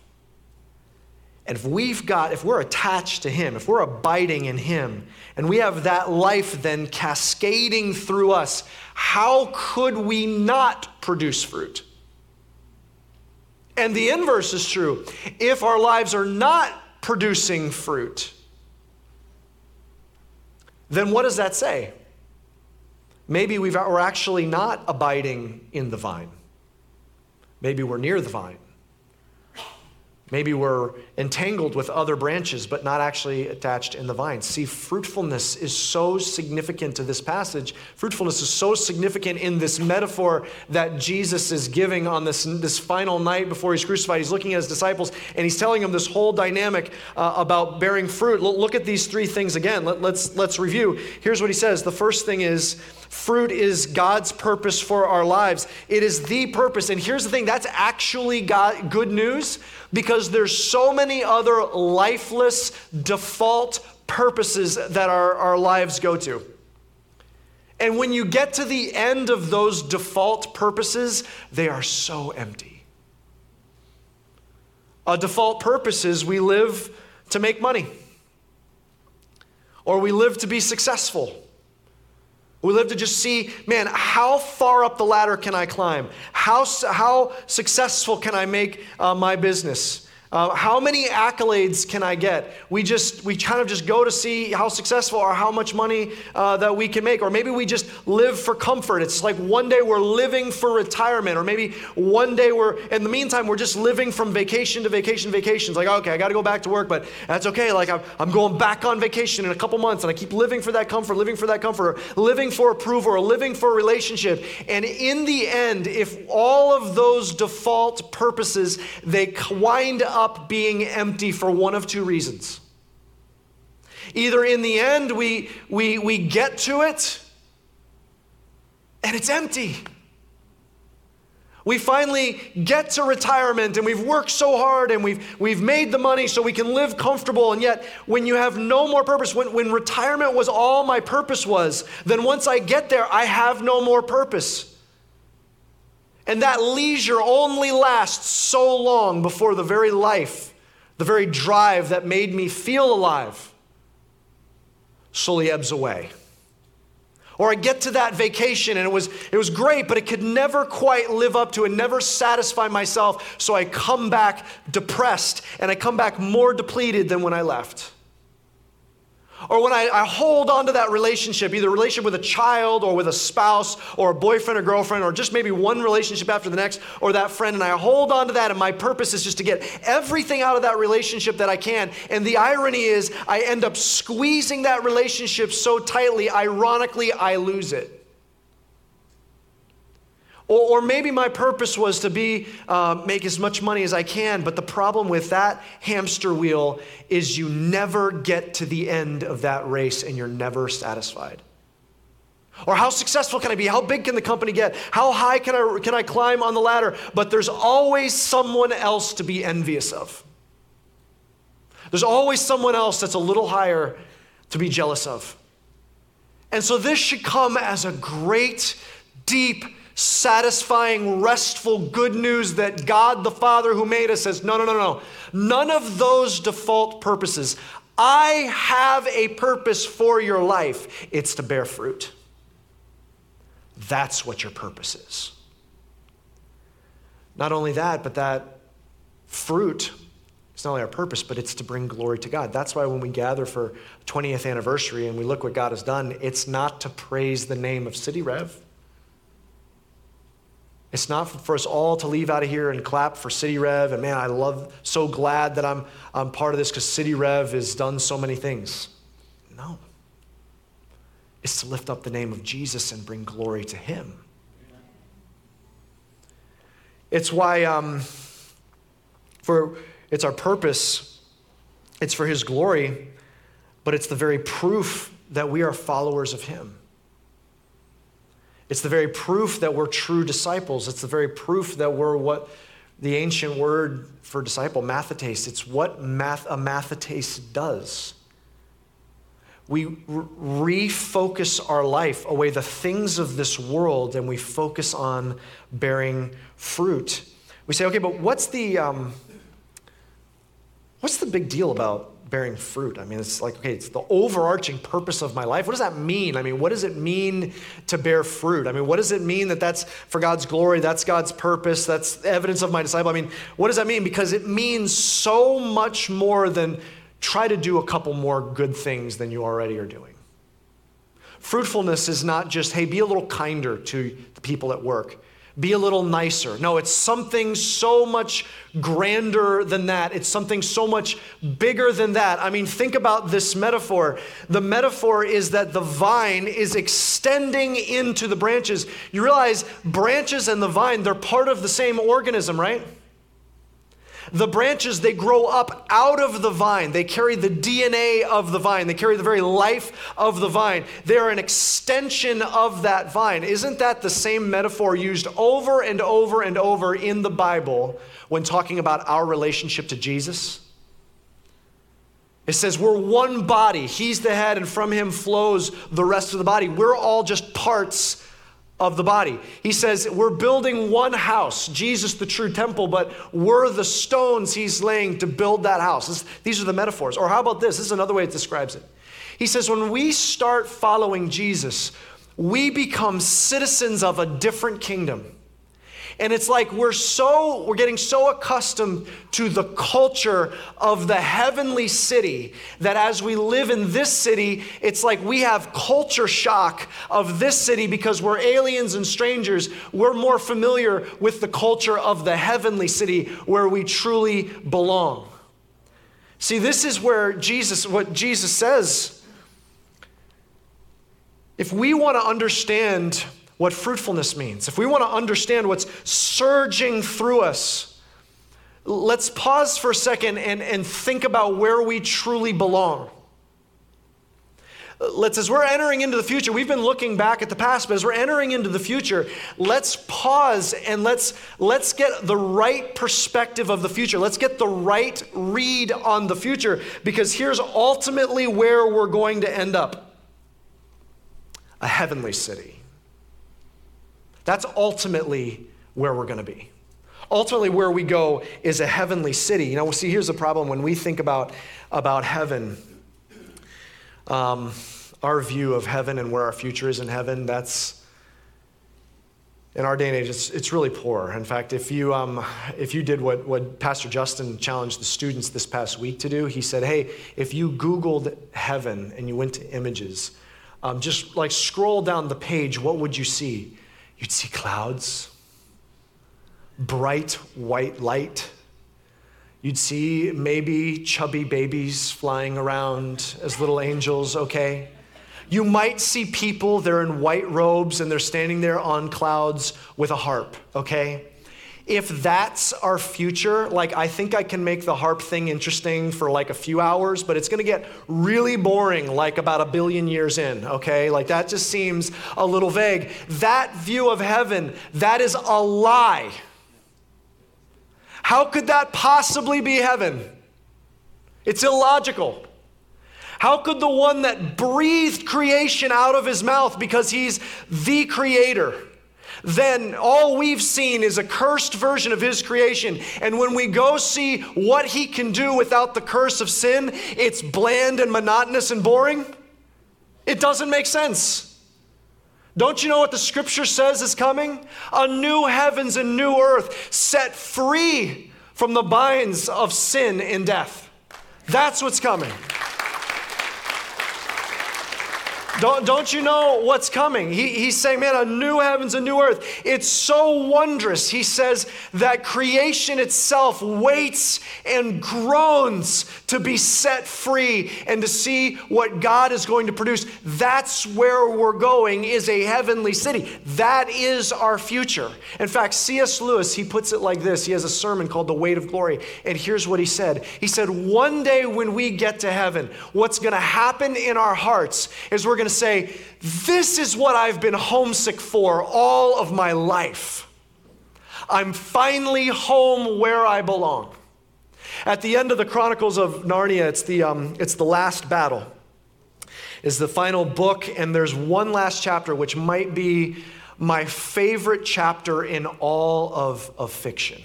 And if we've got, if we're attached to Him, if we're abiding in Him, and we have that life then cascading through us, how could we not produce fruit? And the inverse is true. If our lives are not producing fruit, then what does that say? Maybe we are actually not abiding in the vine. Maybe we're near the vine. Maybe we're entangled with other branches, but not actually attached in the vine. See, fruitfulness is so significant to this passage. Fruitfulness is so significant in this metaphor that Jesus is giving on this, this final night before he's crucified. He's looking at his disciples and he's telling them this whole dynamic uh, about bearing fruit. Look at these three things again. Let, let's, let's review. Here's what he says The first thing is fruit is God's purpose for our lives, it is the purpose. And here's the thing that's actually God, good news because there's so many other lifeless default purposes that our, our lives go to. And when you get to the end of those default purposes, they are so empty. A default purpose is we live to make money, or we live to be successful we live to just see, man, how far up the ladder can I climb? How, how successful can I make uh, my business? Uh, how many accolades can I get? We just we kind of just go to see how successful or how much money uh, that we can make, or maybe we just live for comfort. It's like one day we're living for retirement, or maybe one day we're in the meantime we're just living from vacation to vacation, vacations. Like okay, I got to go back to work, but that's okay. Like I'm, I'm going back on vacation in a couple months, and I keep living for that comfort, living for that comfort, or living for approval, or living for a relationship. And in the end, if all of those default purposes they wind up up being empty for one of two reasons. Either in the end, we, we, we get to it and it's empty. We finally get to retirement and we've worked so hard and we've, we've made the money so we can live comfortable. And yet, when you have no more purpose, when, when retirement was all my purpose was, then once I get there, I have no more purpose. And that leisure only lasts so long before the very life, the very drive that made me feel alive slowly ebbs away. Or I get to that vacation and it was, it was great, but it could never quite live up to and never satisfy myself. So I come back depressed and I come back more depleted than when I left. Or when I, I, hold on to that relationship, either relationship with a child or with a spouse or a boyfriend or girlfriend, or just maybe one relationship after the next, or that friend, and I hold on to that, and my purpose is just to get everything out of that relationship that I can. And the irony is, I end up squeezing that relationship so tightly, ironically, I lose it. Or, or maybe my purpose was to be, uh, make as much money as I can, but the problem with that hamster wheel is you never get to the end of that race and you're never satisfied. Or how successful can I be? How big can the company get? How high can I, can I climb on the ladder? But there's always someone else to be envious of. There's always someone else that's a little higher to be jealous of. And so this should come as a great, deep satisfying, restful good news that God the Father who made us says, no, no, no, no. None of those default purposes. I have a purpose for your life. It's to bear fruit. That's what your purpose is. Not only that, but that fruit is not only our purpose, but it's to bring glory to God. That's why when we gather for 20th anniversary and we look what God has done, it's not to praise the name of City Rev. It's not for us all to leave out of here and clap for City Rev. And man, I love, so glad that I'm, I'm part of this because City Rev has done so many things. No. It's to lift up the name of Jesus and bring glory to Him. It's why, um, for it's our purpose, it's for His glory, but it's the very proof that we are followers of Him. It's the very proof that we're true disciples. It's the very proof that we're what the ancient word for disciple, mathetes, it's what math, a mathetes does. We refocus our life away the things of this world and we focus on bearing fruit. We say, okay, but what's the, um, what's the big deal about bearing fruit. I mean, it's like, okay, it's the overarching purpose of my life. What does that mean? I mean, what does it mean to bear fruit? I mean, what does it mean that that's for God's glory? That's God's purpose. That's evidence of my disciple. I mean, what does that mean? Because it means so much more than try to do a couple more good things than you already are doing. Fruitfulness is not just, hey, be a little kinder to the people at work be a little nicer. No, it's something so much grander than that. It's something so much bigger than that. I mean, think about this metaphor. The metaphor is that the vine is extending into the branches. You realize branches and the vine, they're part of the same organism, right? The branches, they grow up out of the vine. They carry the DNA of the vine. They carry the very life of the vine. They are an extension of that vine. Isn't that the same metaphor used over and over and over in the Bible when talking about our relationship to Jesus? It says we're one body. He's the head, and from him flows the rest of the body. We're all just parts of the body. He says, We're building one house, Jesus, the true temple, but we're the stones he's laying to build that house. This, these are the metaphors. Or how about this? This is another way it describes it. He says, When we start following Jesus, we become citizens of a different kingdom. And it's like we're so, we're getting so accustomed to the culture of the heavenly city that as we live in this city, it's like we have culture shock of this city because we're aliens and strangers. We're more familiar with the culture of the heavenly city where we truly belong. See, this is where Jesus, what Jesus says. If we want to understand what fruitfulness means, if we want to understand what's surging through us, let's pause for a second and, and think about where we truly belong. Let's, as we're entering into the future, we've been looking back at the past, but as we're entering into the future, let's pause and let's, let's get the right perspective of the future. Let's get the right read on the future, because here's ultimately where we're going to end up a heavenly city. That's ultimately where we're going to be. Ultimately, where we go is a heavenly city. You know, see, here's the problem when we think about, about heaven. Um, our view of heaven and where our future is in heaven, that's, in our day and age, it's, it's really poor. In fact, if you, um, if you did what, what Pastor Justin challenged the students this past week to do, he said, hey, if you Googled heaven and you went to images, um, just like scroll down the page, what would you see? You'd see clouds, bright white light. You'd see maybe chubby babies flying around as little angels, okay? You might see people, they're in white robes and they're standing there on clouds with a harp, okay? If that's our future, like I think I can make the harp thing interesting for like a few hours, but it's gonna get really boring like about a billion years in, okay? Like that just seems a little vague. That view of heaven, that is a lie. How could that possibly be heaven? It's illogical. How could the one that breathed creation out of his mouth because he's the creator? Then all we've seen is a cursed version of his creation. And when we go see what he can do without the curse of sin, it's bland and monotonous and boring. It doesn't make sense. Don't you know what the scripture says is coming? A new heavens and new earth set free from the binds of sin and death. That's what's coming. Don't, don't you know what's coming? He, he's saying, man, a new heavens, a new earth. It's so wondrous. He says that creation itself waits and groans to be set free and to see what God is going to produce. That's where we're going, is a heavenly city. That is our future. In fact, C.S. Lewis, he puts it like this. He has a sermon called The Weight of Glory. And here's what he said He said, One day when we get to heaven, what's going to happen in our hearts is we're going to say, This is what I've been homesick for all of my life. I'm finally home where I belong. At the end of the Chronicles of Narnia, it's the, um, it's the last battle, is the final book, and there's one last chapter which might be my favorite chapter in all of, of fiction.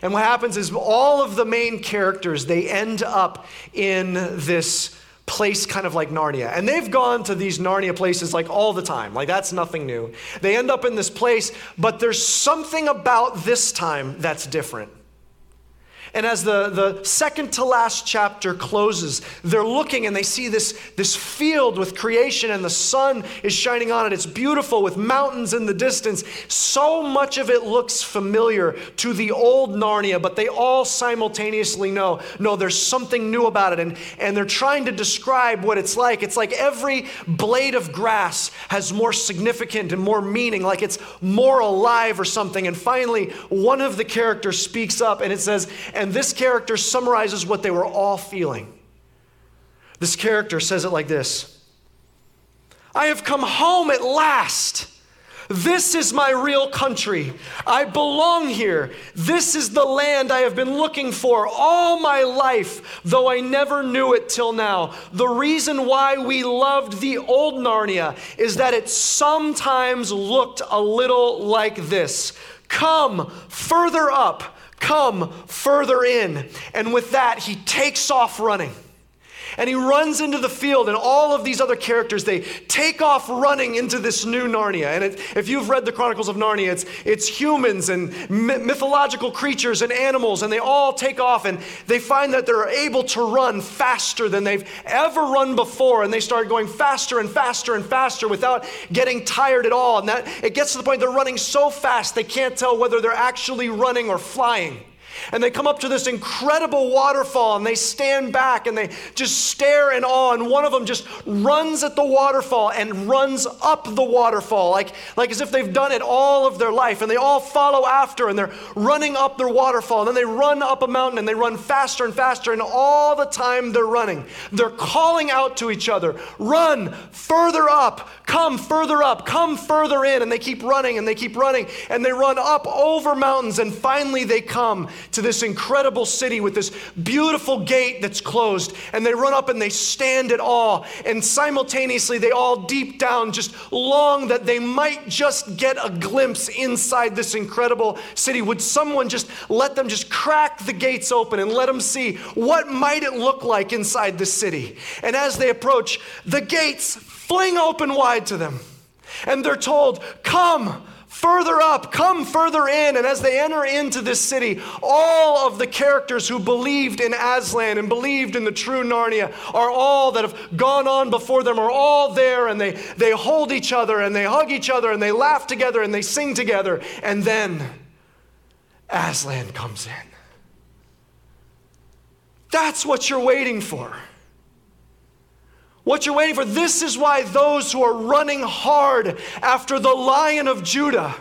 And what happens is all of the main characters, they end up in this place kind of like Narnia. And they've gone to these Narnia places like all the time. Like that's nothing new. They end up in this place, but there's something about this time that's different. And as the, the second to last chapter closes, they're looking and they see this, this field with creation, and the sun is shining on it. It's beautiful with mountains in the distance. So much of it looks familiar to the old Narnia, but they all simultaneously know no, there's something new about it. And, and they're trying to describe what it's like. It's like every blade of grass has more significant and more meaning, like it's more alive or something. And finally, one of the characters speaks up and it says, and this character summarizes what they were all feeling. This character says it like this I have come home at last. This is my real country. I belong here. This is the land I have been looking for all my life, though I never knew it till now. The reason why we loved the old Narnia is that it sometimes looked a little like this Come further up Come further in. And with that, he takes off running. And he runs into the field, and all of these other characters, they take off running into this new Narnia. And it, if you've read the Chronicles of Narnia, it's, it's humans and mythological creatures and animals, and they all take off, and they find that they're able to run faster than they've ever run before. And they start going faster and faster and faster without getting tired at all. And that it gets to the point they're running so fast they can't tell whether they're actually running or flying. And they come up to this incredible waterfall and they stand back and they just stare in awe. And one of them just runs at the waterfall and runs up the waterfall, like, like as if they've done it all of their life. And they all follow after and they're running up their waterfall. And then they run up a mountain and they run faster and faster. And all the time they're running, they're calling out to each other run further up, come further up, come further in. And they keep running and they keep running and they run up over mountains. And finally they come to this incredible city with this beautiful gate that's closed. And they run up and they stand at awe. And simultaneously, they all deep down just long that they might just get a glimpse inside this incredible city. Would someone just let them just crack the gates open and let them see what might it look like inside the city? And as they approach, the gates fling open wide to them. And they're told, Come further up, come further in. And as they enter into this city, all of the characters who believed in Aslan and believed in the true Narnia are all that have gone on before them, are all there, and they, they hold each other and they hug each other and they laugh together and they sing together. And then Aslan comes in. That's what you're waiting for. What you're waiting for. This is why those who are running hard after the lion of Judah,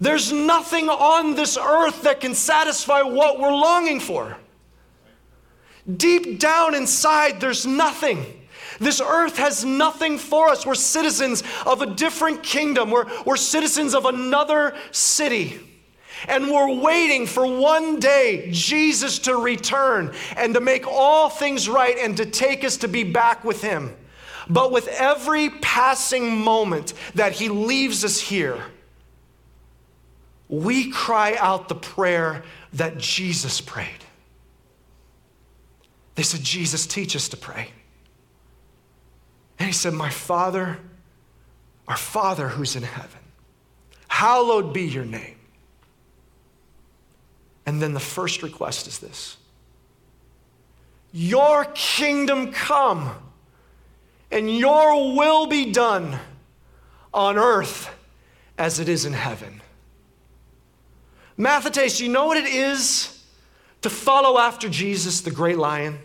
there's nothing on this earth that can satisfy what we're longing for. Deep down inside, there's nothing. This earth has nothing for us. We're citizens of a different kingdom, we're, we're citizens of another city. And we're waiting for one day Jesus to return and to make all things right and to take us to be back with Him. But with every passing moment that He leaves us here, we cry out the prayer that Jesus prayed. They said, Jesus, teach us to pray. And he said, My Father, our Father who's in heaven, hallowed be your name. And then the first request is this Your kingdom come, and your will be done on earth as it is in heaven. Mathetes, do you know what it is to follow after Jesus, the great lion,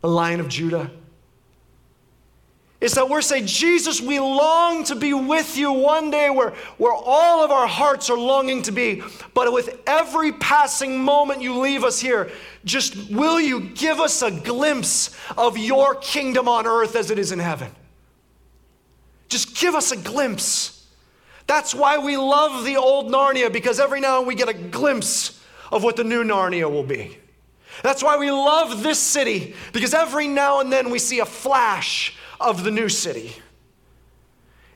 the lion of Judah? It's that we're saying, Jesus, we long to be with you one day where, where all of our hearts are longing to be. But with every passing moment you leave us here, just will you give us a glimpse of your kingdom on earth as it is in heaven? Just give us a glimpse. That's why we love the old Narnia, because every now and we get a glimpse of what the new Narnia will be. That's why we love this city, because every now and then we see a flash of the new city.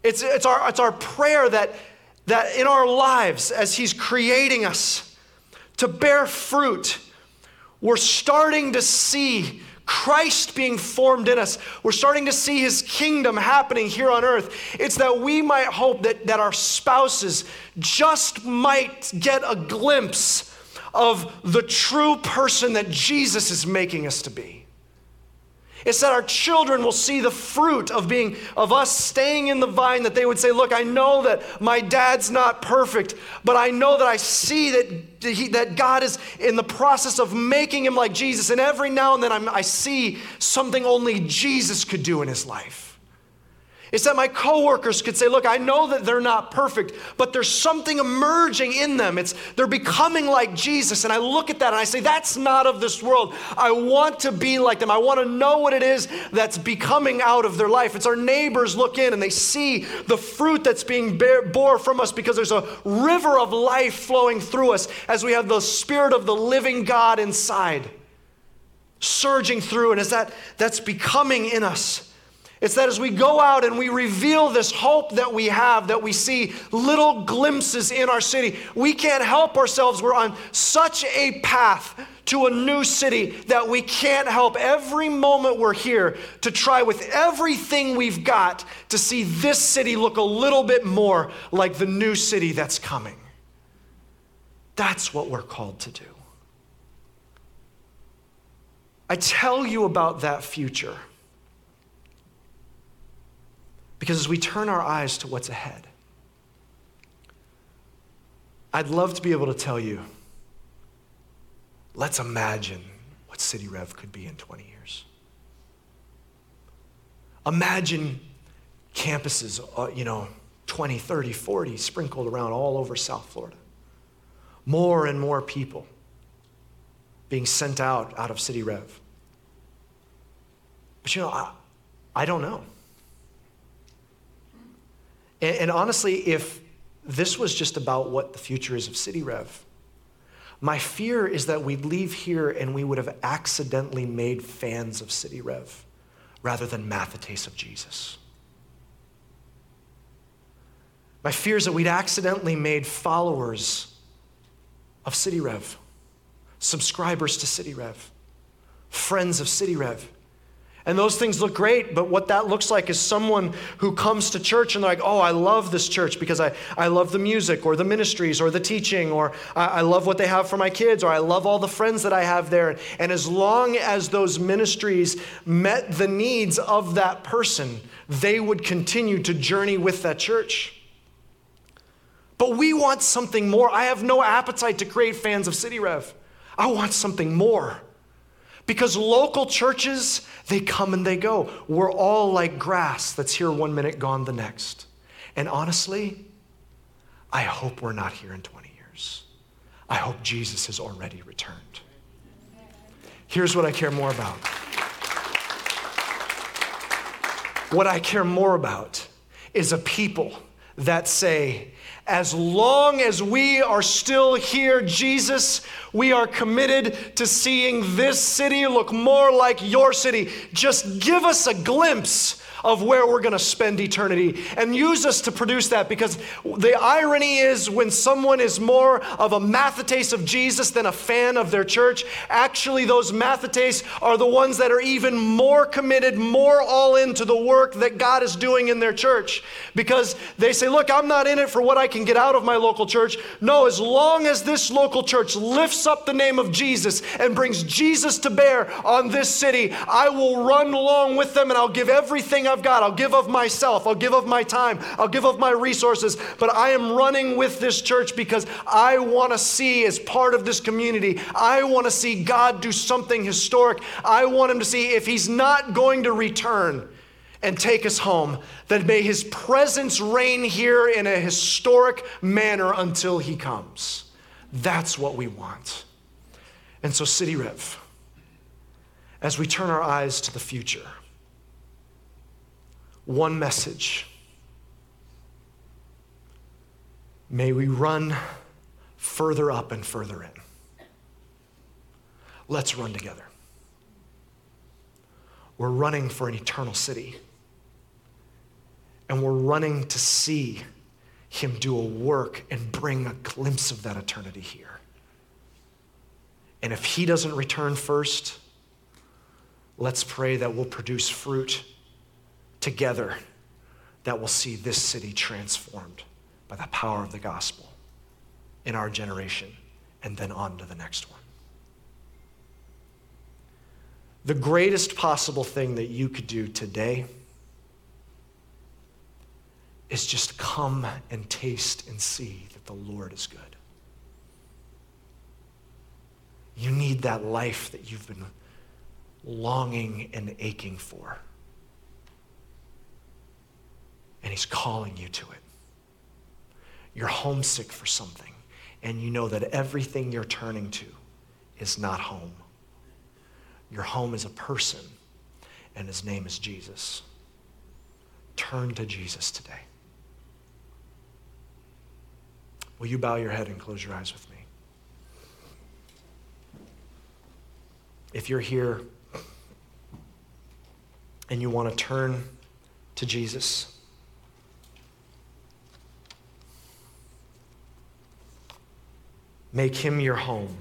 It's, it's, our, it's our prayer that, that in our lives, as He's creating us to bear fruit, we're starting to see Christ being formed in us. We're starting to see his kingdom happening here on earth. It's that we might hope that, that our spouses just might get a glimpse of the true person that Jesus is making us to be. It's that our children will see the fruit of being of us staying in the vine that they would say, "Look, I know that my dad's not perfect, but I know that I see that he, that God is in the process of making him like Jesus, and every now and then I'm, I see something only Jesus could do in his life." It's that my coworkers could say, Look, I know that they're not perfect, but there's something emerging in them. It's they're becoming like Jesus. And I look at that and I say, That's not of this world. I want to be like them. I want to know what it is that's becoming out of their life. It's our neighbors look in and they see the fruit that's being bear, bore from us because there's a river of life flowing through us as we have the spirit of the living God inside surging through and as that that's becoming in us it's that as we go out and we reveal this hope that we have, that we see little glimpses in our city, we can't help ourselves. We're on such a path to a new city that we can't help every moment we're here to try with everything we've got to see this city look a little bit more like the new city that's coming. That's what we're called to do. I tell you about that future because as we turn our eyes to what's ahead, I'd love to be able to tell you let's imagine what City Rev could be in 20 years. Imagine campuses, uh, you know, 20, 30, 40 sprinkled around all over South Florida. More and more people being sent out out of City Rev. But you know, I, I don't know. And, and honestly, if this was just about what the future is of City Rev, my fear is that we'd leave here and we would have accidentally made fans of City Rev rather than mathetes of Jesus. My fear is that we'd accidentally made followers of City Rev, subscribers to City Rev, friends of City Rev. And those things look great, but what that looks like is someone who comes to church and they're like, oh, I love this church because I, I love the music or the ministries or the teaching or I, I love what they have for my kids or I love all the friends that I have there. And as long as those ministries met the needs of that person, they would continue to journey with that church. But we want something more. I have no appetite to create fans of City Rev. I want something more. Because local churches, they come and they go. We're all like grass that's here one minute, gone the next. And honestly, I hope we're not here in 20 years. I hope Jesus has already returned. Here's what I care more about. What I care more about is a people that say, as long as we are still here, Jesus, we are committed to seeing this city look more like your city. Just give us a glimpse of where we're going to spend eternity and use us to produce that because the irony is when someone is more of a mathetes of Jesus than a fan of their church, actually, those mathetes are the ones that are even more committed, more all into the work that God is doing in their church because they say, Look, I'm not in it for what I can get out of my local church. No, as long as this local church lifts up the name of Jesus and brings Jesus to bear on this city, I will run along with them and I'll give everything I've got. I'll give of myself, I'll give of my time, I'll give of my resources. But I am running with this church because I want to see, as part of this community, I want to see God do something historic. I want Him to see if He's not going to return and take us home, then may His presence reign here in a historic manner until He comes. That's what we want. And so, City Rev, as we turn our eyes to the future, one message. May we run further up and further in. Let's run together. We're running for an eternal city. And we're running to see Him do a work and bring a glimpse of that eternity here. And if He doesn't return first, let's pray that we'll produce fruit together that will see this city transformed by the power of the gospel in our generation and then on to the next one. The greatest possible thing that you could do today is just come and taste and see that the Lord is good. You need that life that you've been longing and aching for. And He's calling you to it. You're homesick for something, and you know that everything you're turning to is not home. Your home is a person, and His name is Jesus. Turn to Jesus today. Will you bow your head and close your eyes with me? If you're here and you want to turn to Jesus, make him your home,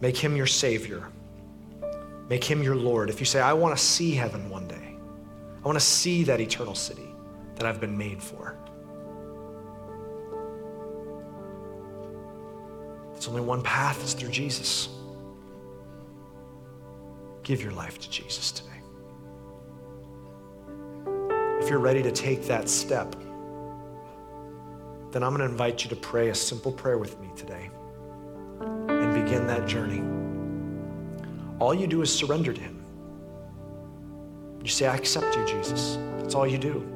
make him your Savior, make him your Lord. If you say, I want to see heaven one day, I want to see that eternal city that I've been made for. It's only one path, it's through Jesus. Give your life to Jesus today. If you're ready to take that step, then I'm going to invite you to pray a simple prayer with me today and begin that journey. All you do is surrender to Him. You say, I accept you, Jesus. That's all you do.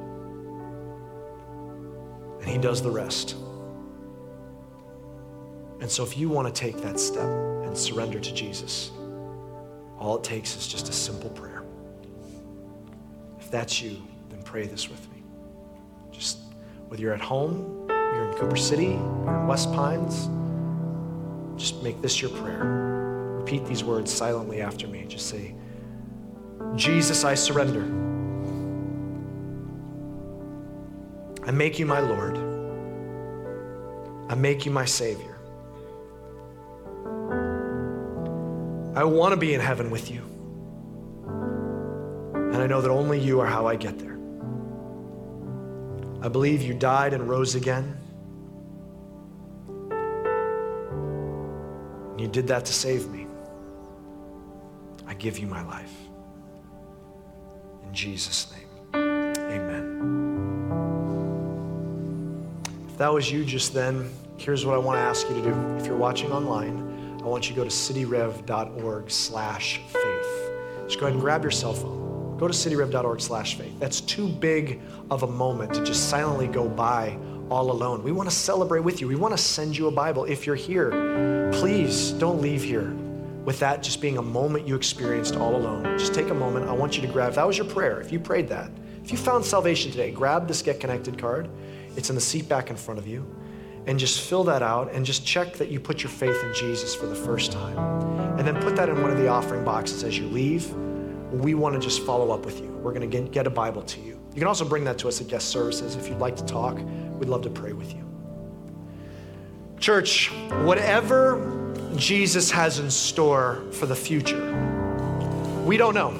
And He does the rest. And so, if you want to take that step and surrender to Jesus, all it takes is just a simple prayer. If that's you, then pray this with me. Just whether you're at home, Cooper City, you're in West Pines, just make this your prayer. Repeat these words silently after me. Just say, Jesus, I surrender. I make you my Lord. I make you my Savior. I want to be in heaven with you. And I know that only you are how I get there. I believe you died and rose again. Did that to save me. I give you my life. In Jesus' name, amen. If that was you just then, here's what I want to ask you to do. If you're watching online, I want you to go to cityrev.org slash faith. Just go ahead and grab your cell phone. Go to cityrev.org slash faith. That's too big of a moment to just silently go by all alone. We want to celebrate with you. We want to send you a Bible. If you're here, please don't leave here with that just being a moment you experienced all alone. Just take a moment. I want you to grab, if that was your prayer, if you prayed that, if you found salvation today, grab this Get Connected card. It's in the seat back in front of you and just fill that out and just check that you put your faith in Jesus for the first time. And then put that in one of the offering boxes as you leave. We want to just follow up with you. we're going to get a Bible to you. You can also bring that to us at guest services if you'd like to talk. We'd love to pray with you. Church, whatever Jesus has in store for the future, we don't know.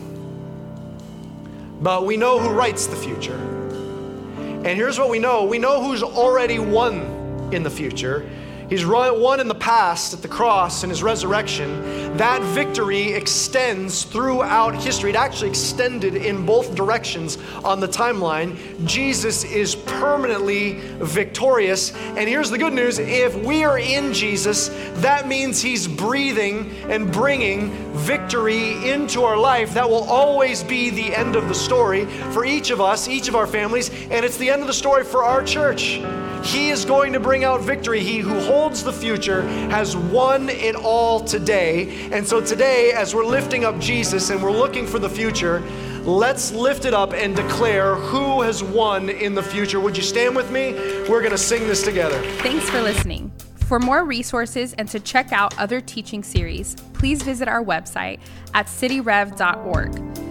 But we know who writes the future. And here's what we know we know who's already won in the future. He's won in the past at the cross and his resurrection. That victory extends throughout history. It actually extended in both directions on the timeline. Jesus is permanently victorious. And here's the good news if we are in Jesus, that means he's breathing and bringing victory into our life. That will always be the end of the story for each of us, each of our families, and it's the end of the story for our church. He is going to bring out victory. He who holds the future has won it all today. And so today, as we're lifting up Jesus and we're looking for the future, let's lift it up and declare who has won in the future. Would you stand with me? We're going to sing this together. Thanks for listening. For more resources and to check out other teaching series, please visit our website at cityrev.org.